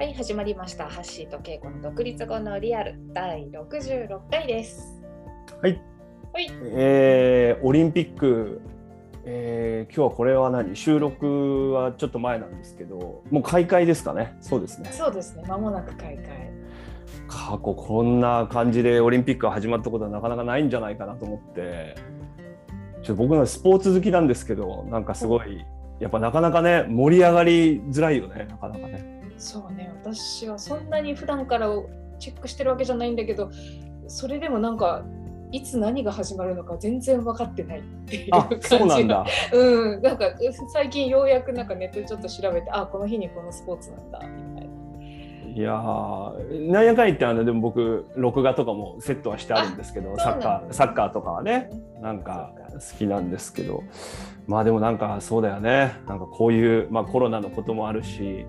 はい、始まりました。ハッシーとケイコの独立後のリアル第66回です。はい。はい。えーオリンピック、えー今日はこれは何？収録はちょっと前なんですけど、もう開会ですかね？そうですね。そうですね。間もなく開会。過去こんな感じでオリンピックが始まったことはなかなかないんじゃないかなと思って、ちょっと僕のスポーツ好きなんですけど、なんかすごい、やっぱなかなかね、盛り上がりづらいよね、なかなかね。そうね。私はそんなに普段からチェックしてるわけじゃないんだけど、それでもなんか。いつ何が始まるのか全然分かってないっていうあ感じ、そうなんだ。うん、なんか最近ようやくなんかネットでちょっと調べて、あ、この日にこのスポーツなんだみたいな。いやーなんやかんやってあのでも僕録画とかもセットはしてあるんですけどあサッカーサッカーとかはねなんか好きなんですけどまあでもなんかそうだよねなんかこういう、まあ、コロナのこともあるし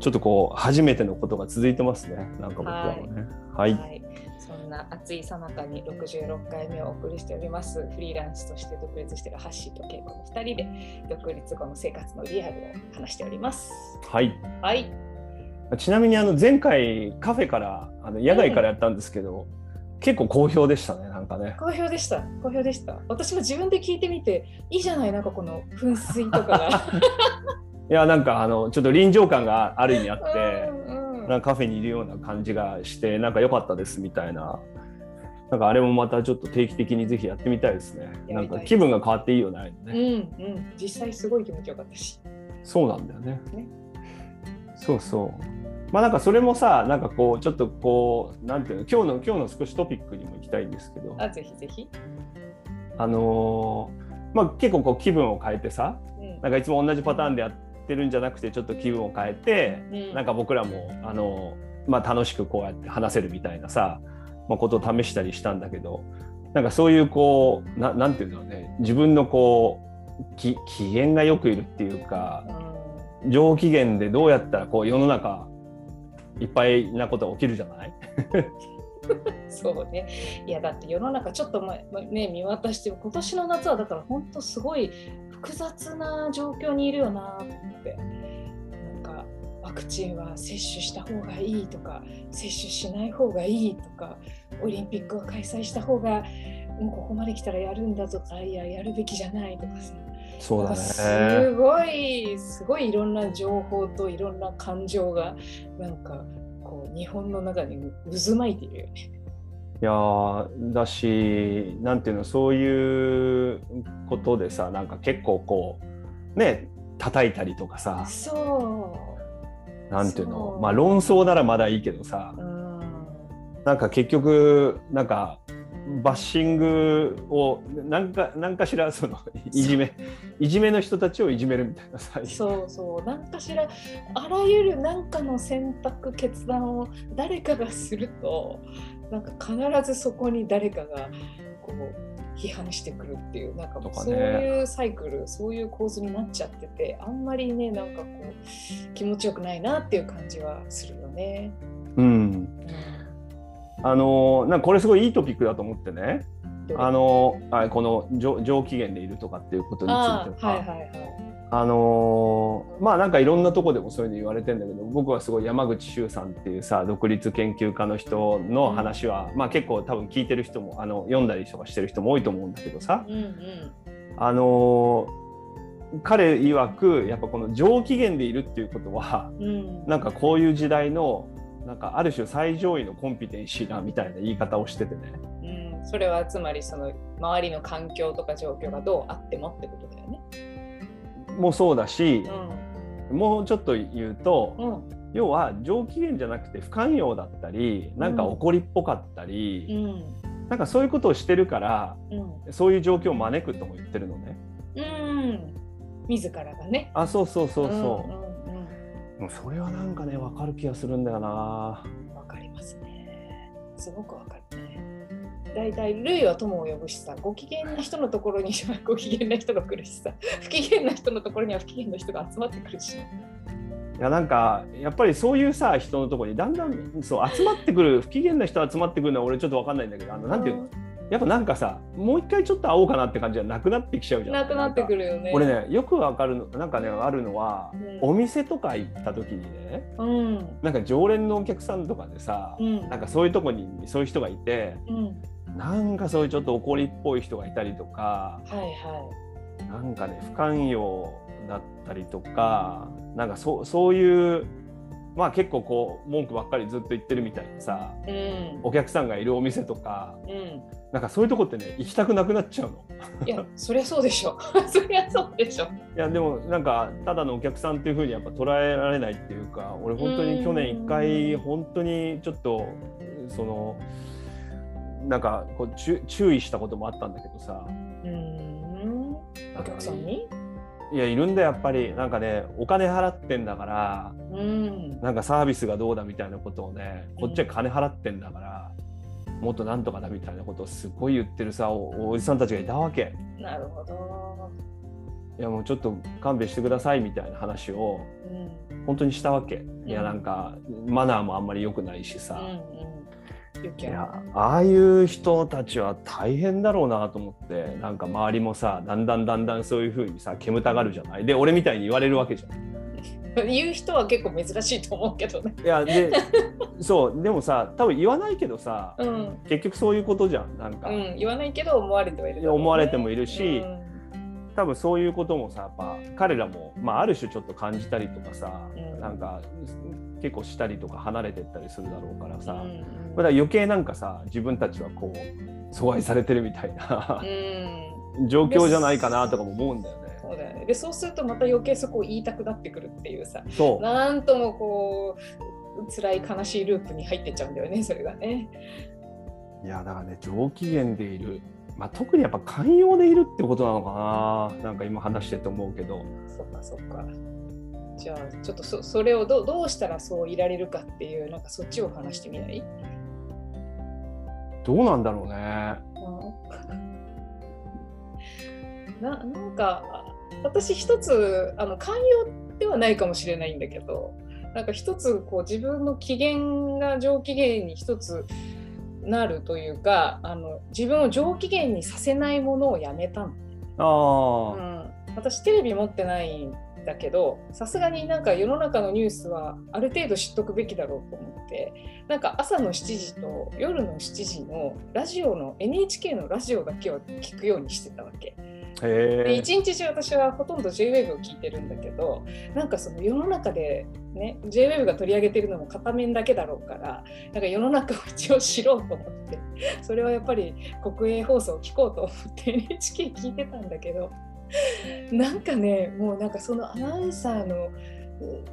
ちょっとこう初めてのことが続いてますね。なんか僕らもね。はい、はい、そんな暑いさなかに66回目をお送りしております。フリーランスとして独立しているハッシーとケイコの2人で独立後の生活のリアルを話しております。はい、はい、ちなみにあの前回カフェからあの野外からやったんですけど、結構好評でしたねなんかね。好評でした。好評でした。私も自分で聞いてみていいじゃないなんかこの噴水とかが。いやなんかあのちょっと臨場感がある意味あって。うんうんなんかカフェにいるような感じがしてなんか良かったですみたいな。なんかあれもまたちょっと定期的にぜひやってみたいですね。なんか気分が変わっていいよね。うんうん、実際すごい気持ちよかったし。そうなんだよね。ね。そうそう。まあなんかそれもさなんかこうちょっとこうなんていうの今日の今日の少しトピックにも行きたいんですけど。あ、ぜひぜひ。あのーまあ結構こう気分を変えてさうん。なんかいつも同じパターンでやってるんじゃなくてちょっと気分を変えてうんなんか僕らもあの、まあ、楽しくこうやって話せるみたいなさ、まあ、ことを試したりしたんだけどなんかそういうこうななんていうんだろうね自分のこうき機嫌がよくいるっていうかうん上機嫌でどうやったらこう世の中いっぱいなことが起きるじゃない？そうね。いやだって世の中ちょっと前まね見渡して今年の夏はだから本当すごい複雑な状況にいるよなって。なんかワクチンは接種した方がいいとか接種しない方がいいとかオリンピックを開催した方がもうここまで来たらやるんだとかいややるべきじゃないとかさ。そうだなんかすね。ごいすごいいろんな情報といろんな感情がなんかこう日本の中に渦巻いているよね。いやーだしなんていうのそういうことでさなんか結構こうね叩いたりとかさそなんていうのまあ論争ならまだいいけどさう。うん。なんか結局なんかバッシングをなんかなんかしらそのいじめいじめの人たちをいじめるみたいなさそうそう。なんかしらあらゆる何かの選択決断を誰かがすると、なんか必ずそこに誰かがこう批判してくるっていうなんかもうそういうサイクル、そういう構図になっちゃってて、あんまりねなんかこう気持ちよくないなっていう感じはするよね。うん。うん。あのなんかこれすごいいいトピックだと思ってね。あのあこの上上機嫌でいるとかっていうことについあては。ーはいはいはい。あのーまあなんかいろんなとこでもそういうの言われてんだけど僕はすごい山口周さんっていうさ独立研究家の人の話は、まあ結構多分聞いてる人もあの読んだりとかしてる人も多いと思うんだけどさ、うんうん。あのー彼曰くやっぱこの上機嫌でいるっていうことはうん、なんかこういう時代のなんかある種最上位のコンピテンシーだみたいな言い方をしててね。うん、それはつまりその周りの環境とか状況がどうあってもってことだよね。もそうだしう、んもうちょっと言うと、うん要は上機嫌じゃなくて不寛容だったりなんか怒りっぽかったり、うんなんかそういうことをしてるからうんそういう状況を招くとも言ってるのね。うん自らがね。あそうそうそうそう。んうんそれはなんかね分かる気がするんだよな。うん、わかりますね。すごくわか。だいたい類は友を呼ぶしさ、ご機嫌な人のところには ご機嫌な人が来るしさ、不機嫌な人のところには不機嫌な人が集まってくるし。いやなんかやっぱりそういうさ人のところにだんだんそう集まってくる不機嫌な人集まってくるのは俺ちょっと分かんないんだけどあのなんていうの、やっぱなんかさもう一回ちょっと会おうかなって感じじゃなくなってきちゃうじゃん。なくなってくるよね。俺ねよくわかるのなんかねあるのは、うん。お店とか行った時にねうん。なんか常連のお客さんとかでさ、うん。なんかそういうとこにそういう人がいてうんなんかそういうちょっと怒りっぽい人がいたりとかはいはなんかね不寛容だったりとかなんかそうそういうまあ結構こう文句ばっかりずっと言ってるみたいなさい。うんお客さんがいるお店とかうん。なんかそういうとこってね行きたくなくなっちゃうの。いやそりゃそうでしょ。そりゃそうでしょ。いやでもなんかただのお客さんっていう風にやっぱ捉えられないっていうか俺本当に去年一回本当にちょっとそのなんかこう注注意したこともあったんだけどさうん。お客さんに？いやいるんだよやっぱりなんかねお金払ってんだからうん。なんかサービスがどうだみたいなことをねこっちは金払ってんだから、もっとなんとかだみたいなことをすごい言ってるさおおじさんたちがいたわけなるほど。いやもうちょっと勘弁してくださいみたいな話をうん。本当にしたわけいやなんかマナーもあんまり良くないしさ、うんうん。ああいう人たちは大変だろうなと思ってなんか周りもさだんだんだんだんそういう風にさ煙たがるじゃない？で俺みたいに言われるわけじゃん。言う人は結構珍しいと思うけどね。いやで そうでもさ多分言わないけどさうん。結局そういうことじゃんなんか、うん。言わないけど思われてはいる、いや思われてもいるしうん多分そういうこともさやっぱ彼らも、まあ、ある種ちょっと感じたりとかさ、うんなんか結構したりとか離れてったりするだろうからさ、うんまあだから余計なんかさ自分たちはこう阻害されてるみたいなうん。状況じゃないかなとかも思うんだよね。そうだよね。でそうするとまた余計そこを言いたくなってくるっていうさ。そうなんともこう辛い悲しいループに入ってっちゃうんだよねそれがね。いやだからね上機嫌でいる、まあ、特にやっぱ寛容でいるってことなのかななんか今話してて思うけどそっかそっか。じゃあちょっとそそれをどどうしたらそういられるかっていうなんかそっちを話してみない、どうなんだろうね。うん ななんか私一つあの寛容ではないかもしれないんだけどなんか一つこう自分の機嫌が上機嫌に一つなるというかあの自分を上機嫌にさせないものをやめたの。ああ、うん、私テレビ持ってないんだけどさすがになんか世の中のニュースはある程度知っとくべきだろうと思ってなんか朝の7時と夜の7時のラジオの NHK のラジオだけは聞くようにしてたわけ。一日中私はほとんど JWAVE を聞いてるんだけどなんかその世の中でね JWAVE が取り上げてるのも片面だけだろうからなんか世の中を一応知ろうと思ってそれはやっぱり国営放送を聞こうと思って NHK 聞いてたんだけどなんかねもうなんかそのアナウンサーの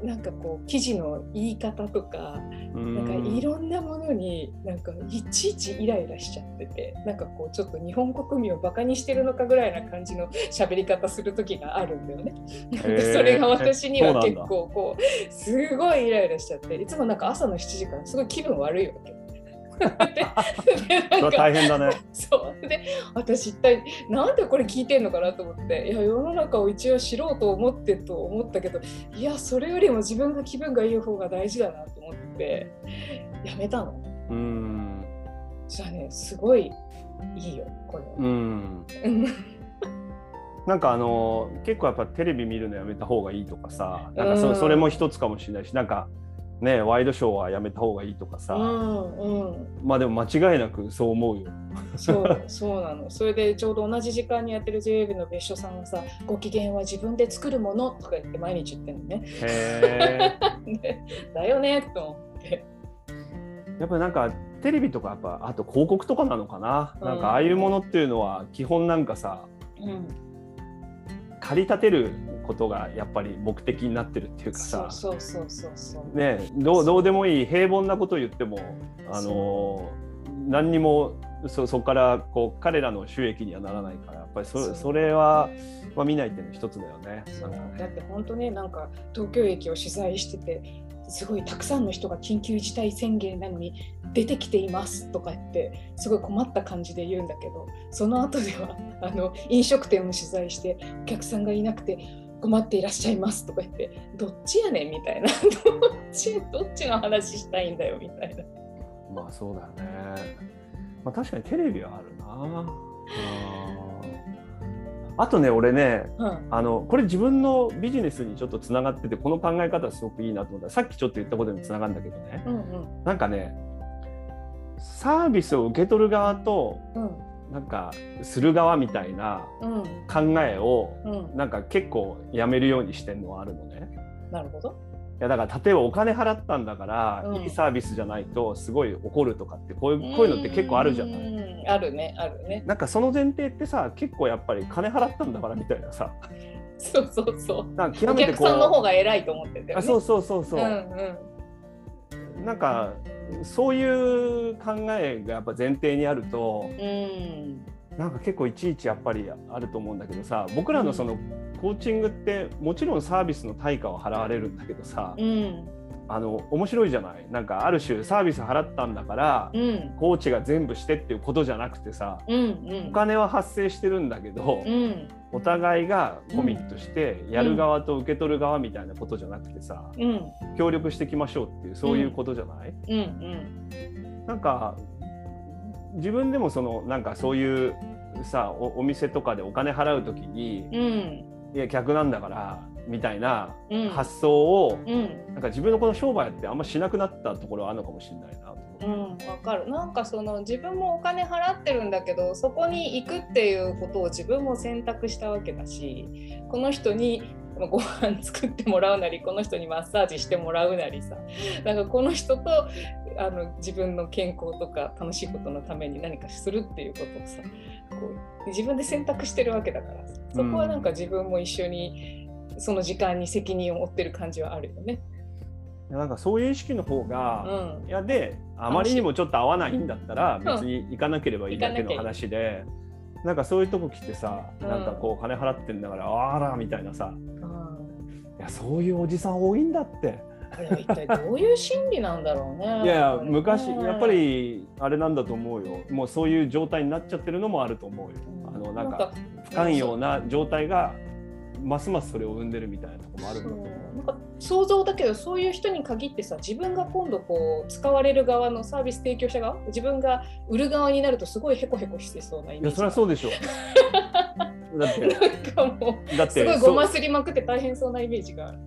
なんかこう記事の言い方とかなんかいろんなものになんかいちいちイライラしちゃっててなんかこうちょっと日本国民をバカにしてるのかぐらいな感じの喋り方する時があるんだよね。なんかそれが私には結構こうすごいイライラしちゃっていつもなんか朝の7時からすごい気分悪いわけ。大変だね。そうで私一体なんでこれ聞いてんのかなと思っていや世の中を一応知ろうと思ってと思ったけどいやそれよりも自分が気分がいい方が大事だなと思ってやめたの。うん。じゃあねすごいいいよこれ。うん。う んなんかあの結構やっぱテレビ見るのやめた方がいいとかさなんかそ,、うんそれも一つかもしれないしなんかねワイドショーはやめた方がいいとかさ、うんうんまあでも間違いなくそう思うよ。そう そうなのそれでちょうど同じ時間にやってる JWAVE の別所さんがさ「ご機嫌は自分で作るもの」とか言って毎日言ってるのね。へえ。で だよねと思って。やっぱりなんかテレビとかやっぱあと広告とかなのかな、うんなんかああいうものっていうのは基本なんかさうん駆り立てることがやっぱり目的になってるっていうかさ。そうそうそうそうそう。ねどうどうでもいい平凡なことを言ってもあの何にもそそこからこう彼らの収益にはならないからやっぱりそそれは、まあ、見ないっていうのは一つだよね。だって本当ねなんか東京駅を取材しててすごいたくさんの人が緊急事態宣言なのに出てきていますとか言ってすごい困った感じで言うんだけどその後ではあの飲食店を取材してお客さんがいなくて困っていらっしゃいますとか言ってどっちやねんみたいなどっちどっちの話したいんだよみたいな。まあそうだよね。まあ、確かにテレビはあるなあとね俺ねうん。あのこれ自分のビジネスにちょっとつながっててこの考え方すごくいいなと思った。さっきちょっと言ったことにつながるんだけどね。うんうん。なんかねサービスを受け取る側とうん。なんかする側みたいなうん。考えをうん。なんか結構やめるようにしてるのはあるのね。なるほど。いやだから例えばお金払ったんだから、うんいいサービスじゃないとすごい怒るとかってこういうこういうのって結構あるじゃない？い。あるねあるね。なんかその前提ってさ結構やっぱり金払ったんだからみたいなさそうそうそう。なんか極おめてこう客さんの方が偉いと思ってたよね。あそうそうそうそう、うんうんなんかそういう考えがやっぱ前提にあるとうんなんか結構いちいちやっぱりあると思うんだけどさ僕らのそのコーチングってもちろんサービスの対価は払われるんだけどさうん。あの面白いじゃない？なんかある種サービス払ったんだからうん。コーチが全部してっていうことじゃなくてさうんお金は発生してるんだけどうん。お互いがコミットしてやる側と受け取る側みたいなことじゃなくてさうん。協力していきましょうっていうそういうことじゃない？うんうん。なんか自分でもそのなんかそういうさおお店とかでお金払う時にうんいや客なんだからみたいなうん。発想をうん。なんか自分のこの商売ってあんましなくなったところはあるのかもしれないなうん、わかる。なんかその自分もお金払ってるんだけどそこに行くっていうことを自分も選択したわけだしこの人にまあご飯作ってもらうなりこの人にマッサージしてもらうなりさなんかこの人とあの自分の健康とか楽しいことのために何かするっていうことをさこう自分で選択してるわけだからさそこはなんか自分も一緒にその時間に責任を負ってる感じはあるよね。うなんかそういう意識の方うが、んいやであまりにもちょっと合わないんだったらん別に行かなければいいだけの話で、なんかそういうとこ来てさ、うんなんかこう金払ってんだからあらみたいなさうんいやそういうおじさん多いんだって。あれは一体どういう心理なんだろうね。いやいや昔うんやっぱりあれなんだと思うよ。もうそういう状態になっちゃってるのもあると思うよ。あのなんか不寛容な状態がますますそれを生んでるみたいなところもあるんだと思う。なんか想像だけどそういう人に限ってさ自分が今度こう使われる側のサービス提供者側自分が売る側になるとすごいヘコヘコしてそうなイいやメージそりゃそうでしょ。だってなんかもだってうすごいごますりまくって大変そうなイメージがある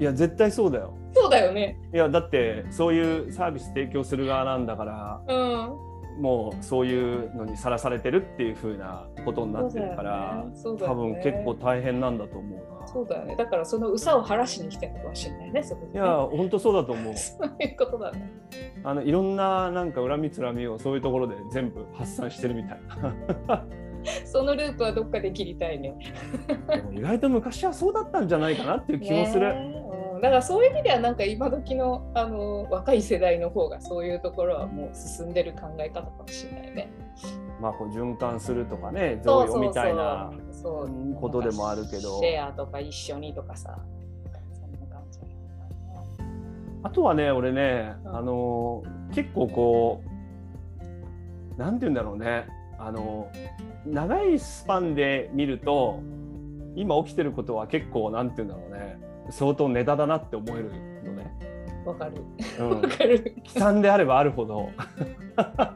いや絶対そうだよ。そうだよね。いやだってそういうサービス提供する側なんだからうん。もうそういうのにさらされてるっていう風なことになってるから、そうだよね。多分結構大変なんだと思うな。そうだよね。だからそのうさを晴らしに来てるのかもしれないねそこでね。いや本当そうだと思う。そういうことだね。あのいろんななんか恨みつらみをそういうところで全部発散してるみたいな。そのループはどっかで切りたいね。意外と昔はそうだったんじゃないかなっていう気もする。ねだからそういう意味ではなんか今時のあの若い世代の方がそういうところはもう進んでる考え方かもしれないね。まあこう循環するとかね贈与みたいなことでもあるけど。シェアとか一緒にとかさ。あとはね俺ね、うん。あの結構こうなんて言うんだろうね。あの長いスパンで見ると今起きてることは結構なんて言うんだろうね相当ネタだなって思えるのね。わかるうんわかる。悲惨であればあるほど ま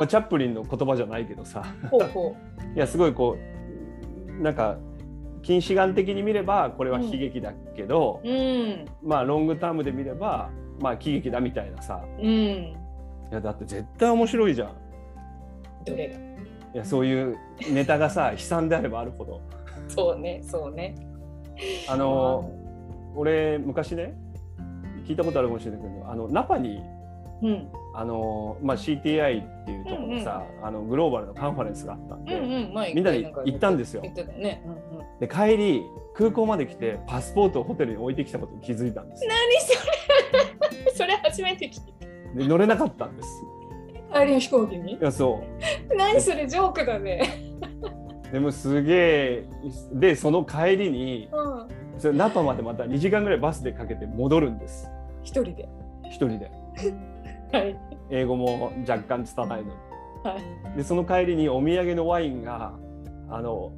あチャップリンの言葉じゃないけどさほうほいやすごいこうなんか近視眼的に見ればこれは悲劇だけど、う。うんまあロングタームで見ればまあ喜劇だみたいなさうん。いやだって絶対面白いじゃんどれが？いやそういうネタがさ悲惨であればあるほどそうねそうね。あの俺昔ね聞いたことあるかもしれないけどあのナパにうん。あの、まあ、CTI っていうところのさ、あのグローバルのカンファレンスがあったんうんで、うん。前みんなで行ったんですよ。言ってたね。うんうん。で帰り空港まで来てパスポートをホテルに置いてきたことに気づいたんですよ。何それ。それ初めて聞いで乗れなかったんです。た。帰りの飛行機に？いやそ何それジョークだね。うでもすげえでその帰りにうん。それナパまでまた2時間ぐらいバスでかけて戻るんです一人で。一人で はい。英語も若干拙いのにはい。でその帰りにお土産のワインがあの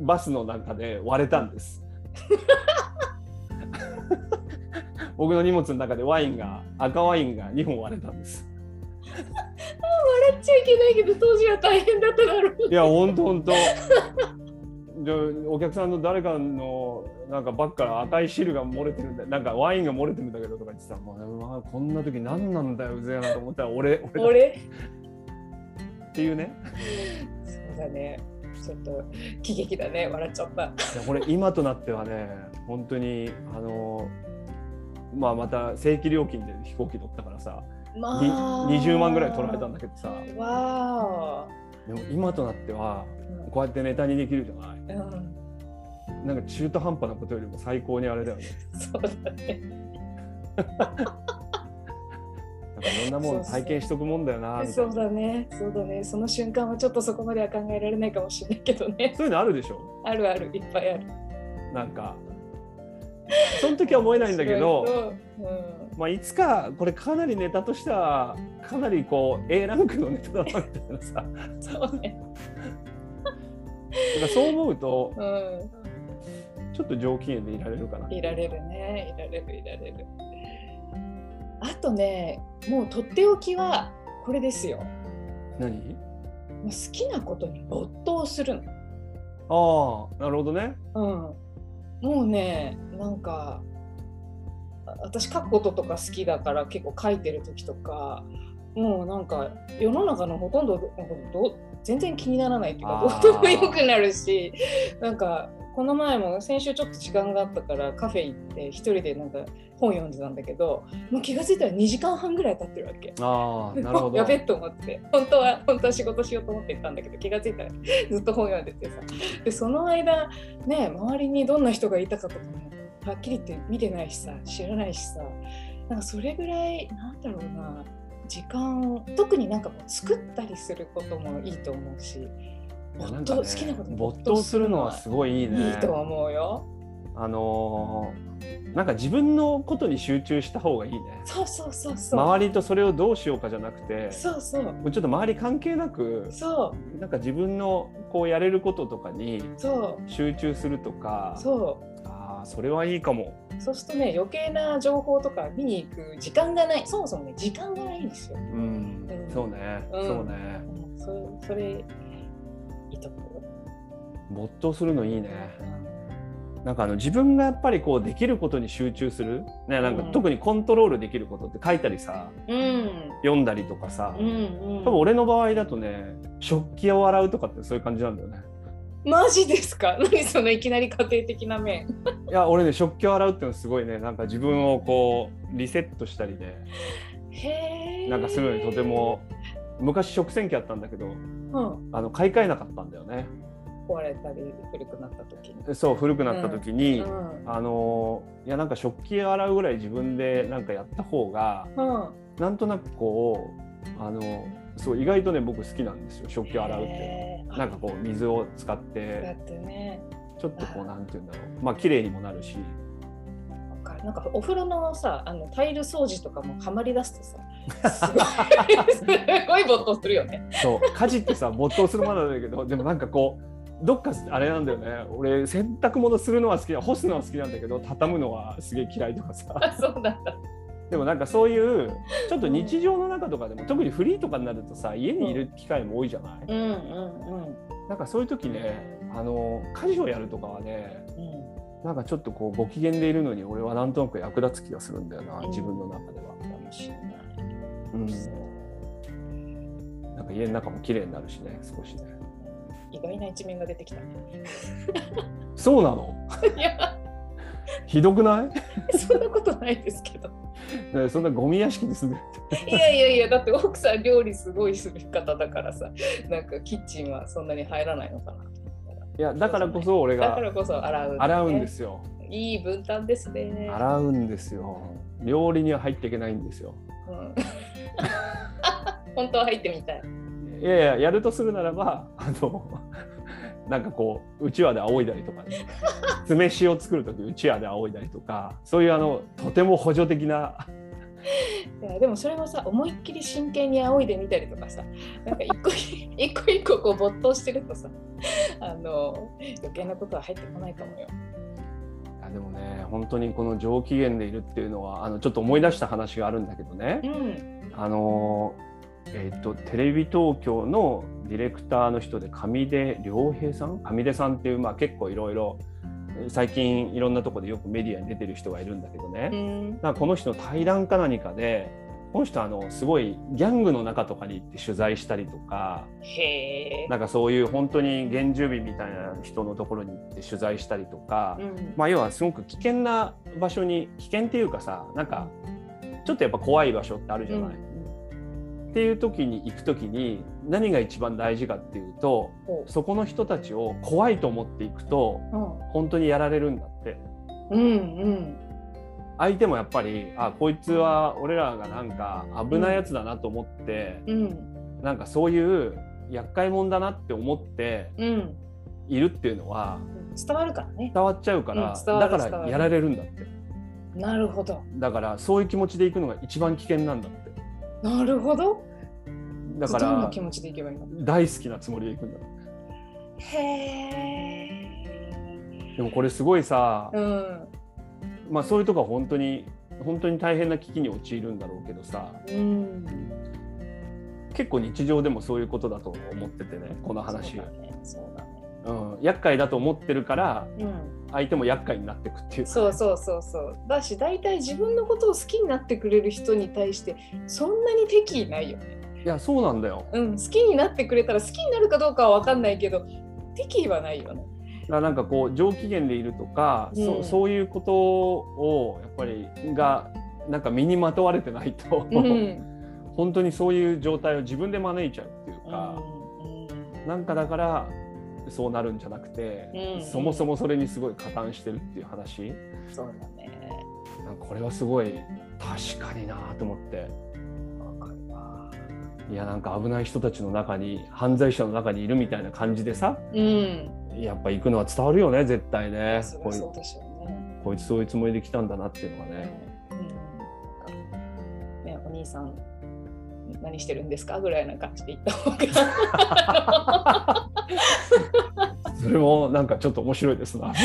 バスの中で割れたんです 僕の荷物の中でワインが赤ワインが2本割れたんですっちゃいけないけど当時は大変だっただろう。いや本当本当じゃお客さんの誰かのなんかバッグから赤い汁が漏れてるんだなんかワインが漏れてるんだけどとか言ってさもう、まあ、こんな時何なんだようぜえなと思ったら俺俺俺？っていうね。そうだね。ちょっと喜劇だね。笑っちゃった。いやこれ今となってはね本当にあのまあまた正規料金で飛行機乗ったからさ、まにあ20万ぐらい取られたんだけどさ。わでも今となってはーこうやってネタにできるじゃない？うん、うんなんか中途半端なことよりも最高にあれだよね。そうだね。なんかいろんなもの体験しとくもんだよなそいう。な。だね。そうだね。その瞬間はちょっとそこまでは考えられないかもしれないけどね。そういうのあるでしょ？あるある。いっぱいある。なんかその時は思えないんだけど、うん、まあ、いつかこれかなりネタとしてはかなりこう A ランクのネタだなみたいなさ。そうね。そう思うとうん。ちょっと上機嫌でいられるかな。いられるね。いられるいられる。あとねもうとっておきはこれですよ。何？もう好きなことに没頭するの。ああなるほどね。うん、もうねなんかあ私書くこととか好きだから結構書いてる時とかもうなんか世の中のほとんどのこ全然気にならないっていうかどうでもよくなるしなんかこの前も先週ちょっと時間があったからカフェ行って一人でなんか本読んでたんだけどもう気が付いたら2時間半ぐらい経ってるわけ。ああ なるほど。やべえと思って。本当は本当は仕事しようと思って行ったんだけど気が付いたらずっと本読んでてさ。でその間ね周りにどんな人がいたかとかもはっきり言って見てないしさ知らないしさなんかそれぐらいなんだろうな時間特になんかもう作ったりすることもいいと思うし没頭、好きなことに没頭するのはすごいいいねいいと思うよ。あのーなんか自分のことに集中した方がいいねそうそうそうそう。周りとそれをどうしようかじゃなくてそうそうもうちょっと周り関係なくそうなんか自分のこうやれることとかにそう集中するとかそう。それはいいかも。そうするとね余計な情報とか見に行く時間がない。そもそもね時間がないんですよ。うん、うんそうね、うん。そうね。うんそれそれいいと思うよ。没頭するのいいね。なんかあの自分がやっぱりこうできることに集中する、ね、なんかうん特にコントロールできることって書いたりさうん。読んだりとかさ、うんうん。多分俺の場合だとね食器を洗うとかってそういう感じなんだよね。マジですか？何そのいきなり家庭的な面。いや俺ね食器を洗うっていうのはすごいね。なんか自分をこうリセットしたりね。へえ。なんかするのにとても。昔食洗機あったんだけどうん、あの買い替えなかったんだよね。壊れたり古くなった時に。そう古くなった時に、うん。あのいやなんか食器を洗うぐらい自分でなんかやった方がうん、なんとなくこうあのそう意外とね僕好きなんですよ食器を洗うっていうのなんかこう水を使っだてってね。ちょっとこうなんて言うんだろう。まあ綺麗にもなるし。なんかお風呂のさあのタイル掃除とかもハマりだすとさ すごいすごい没頭するよね。そう。家事ってさ没頭するものなんだけどでもなんかこうどっかあれなんだよね。俺洗濯物するのは好きだ干すのは好きなんだけど畳むのはすげえ嫌いとかさ。あそうなんだ。でもなんかそういうちょっと日常の中とかでも特にフリーとかになるとさ家にいる機会も多いじゃない、うんうんなんかそういう時ねあの家事をやるとかはねうんうん。なんかちょっとこうご機嫌でいるのに俺はなんとなく役立つ気がするんだよな、うん自分の中では。うん、なんか家の中も綺麗になるしね少しね。意外な一面が出てきた。そうなの？いや、ひどくない？そんなことないですけど。ねそんなゴミ屋敷に住んでる いやいやいや、だって奥さん料理すごいする方だからさ、なんかキッチンはそんなに入らないのかな。いやだからこそ俺がだからこそ洗う、洗うんで。すよ。いい分担ですね。洗うんですよ。料理には入っていけないんですよ。うん、本当は入ってみたい。いやいややるとするならばあのなんかこううちわで仰いだりとかね。酢飯を作る時うちわで仰いだりとかそういうあのとても補助的な。いやでもそれもさ思いっきり真剣に仰いでみたりとかさなんか一個 一個一個こう没頭してるとさあの余計なことは入ってこないかもよ。でもね本当にこの上機嫌でいるっていうのはあのちょっと思い出した話があるんだけどね。うん。あのえっとテレビ東京のディレクターの人で上出良平さん？上出さんっていう、まあ、結構いろいろ最近いろんなとこでよくメディアに出てる人がいるんだけどね、うん。この人の対談か何かでこの人はあのすごいギャングの中とかに行って取材したりとか。なんかそういう本当に原住民みたいな人のところに行って取材したりとか、うん。まあ、要はすごく危険な場所に危険っていうかさなんかちょっとやっぱ怖い場所ってあるじゃない。っていう時に行く時に何が一番大事かっていうとほそこの人たちを怖いと思っていくとう本当にやられるんだって。うんうん。相手もやっぱりあこいつは俺らがなんか危ないやつだなと思って、うん。なんかそういう厄介者だなって思ってうん。いるっていうのは伝わるからね。伝わっちゃうから、うんだからやられるんだって。なるほど。だからそういう気持ちで行くのが一番危険なんだってなるほど。だからどんな気持ちでいけばいいの？大好きなつもりで行くんだへえ。でもこれすごいさ、うん。まあそういうとこは本当に本当に大変な危機に陥るんだろうけどさうん。結構日常でもそういうことだと思っててねこの話そうだね。そうだね。うん、厄介だと思ってるからうん。相手も厄介になっていくっていうかそうそうそうそう。だし大体自分のことを好きになってくれる人に対してそんなに敵意ないよね。いやそうなんだようん。好きになってくれたら好きになるかどうかは分かんないけど敵意はないよね。なんかこう上機嫌でいるとか、うんそそういうことをやっぱりがなんか身にまとわれてないと、うん。本当にそういう状態を自分で招いちゃうっていうか、なんかだからそうなるんじゃなくて、うんそもそもそれにすごい加担してるっていう話うん。そうだね。これはすごい確かになと思って。いやなんか危ない人たちの中に犯罪者の中にいるみたいな感じでさうん。やっぱ行くのは伝わるよね絶対ねこいゃそうでしょうね。こいつそういうつもりで来たんだなっていうのがね。うんね、お兄さん何してるんですかぐらいな感じで言った方が それもなんかちょっと面白いですな。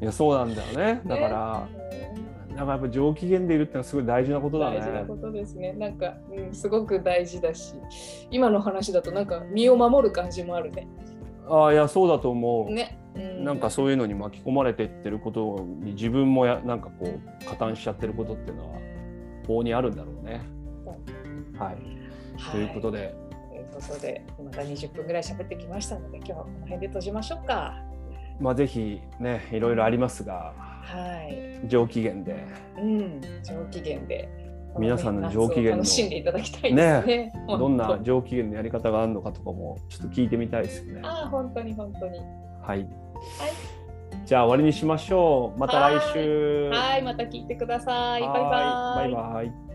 いやそうなんだよね。だから、なんかやっぱ上機嫌でいるってのはすごい大事なことだね。大事なことですね。なんか、うん、すごく大事だし、今の話だとなんか身を守る感じもあるね。ああいやそうだと思う。ね。うん、なんかそういうのに巻き込まれていってることに自分もやなんかこう加担しちゃってることっていうのは法にあるんだろうね。はい。はということで、ということで、また20分ぐらい喋ってきましたので、今日はこの辺で閉じましょうか。まあぜひねいろいろありますがはい。上機嫌でうん、上機嫌で。皆さんの上機嫌の楽しんでいただきたいですね。どんな上機嫌のやり方があるのかとかもちょっと聞いてみたいですよね。ああ、本当に本当に。はい。じゃあ終わりにしましょう。また来週。はい、また聞いてください。バイバイ。はいバイバイ。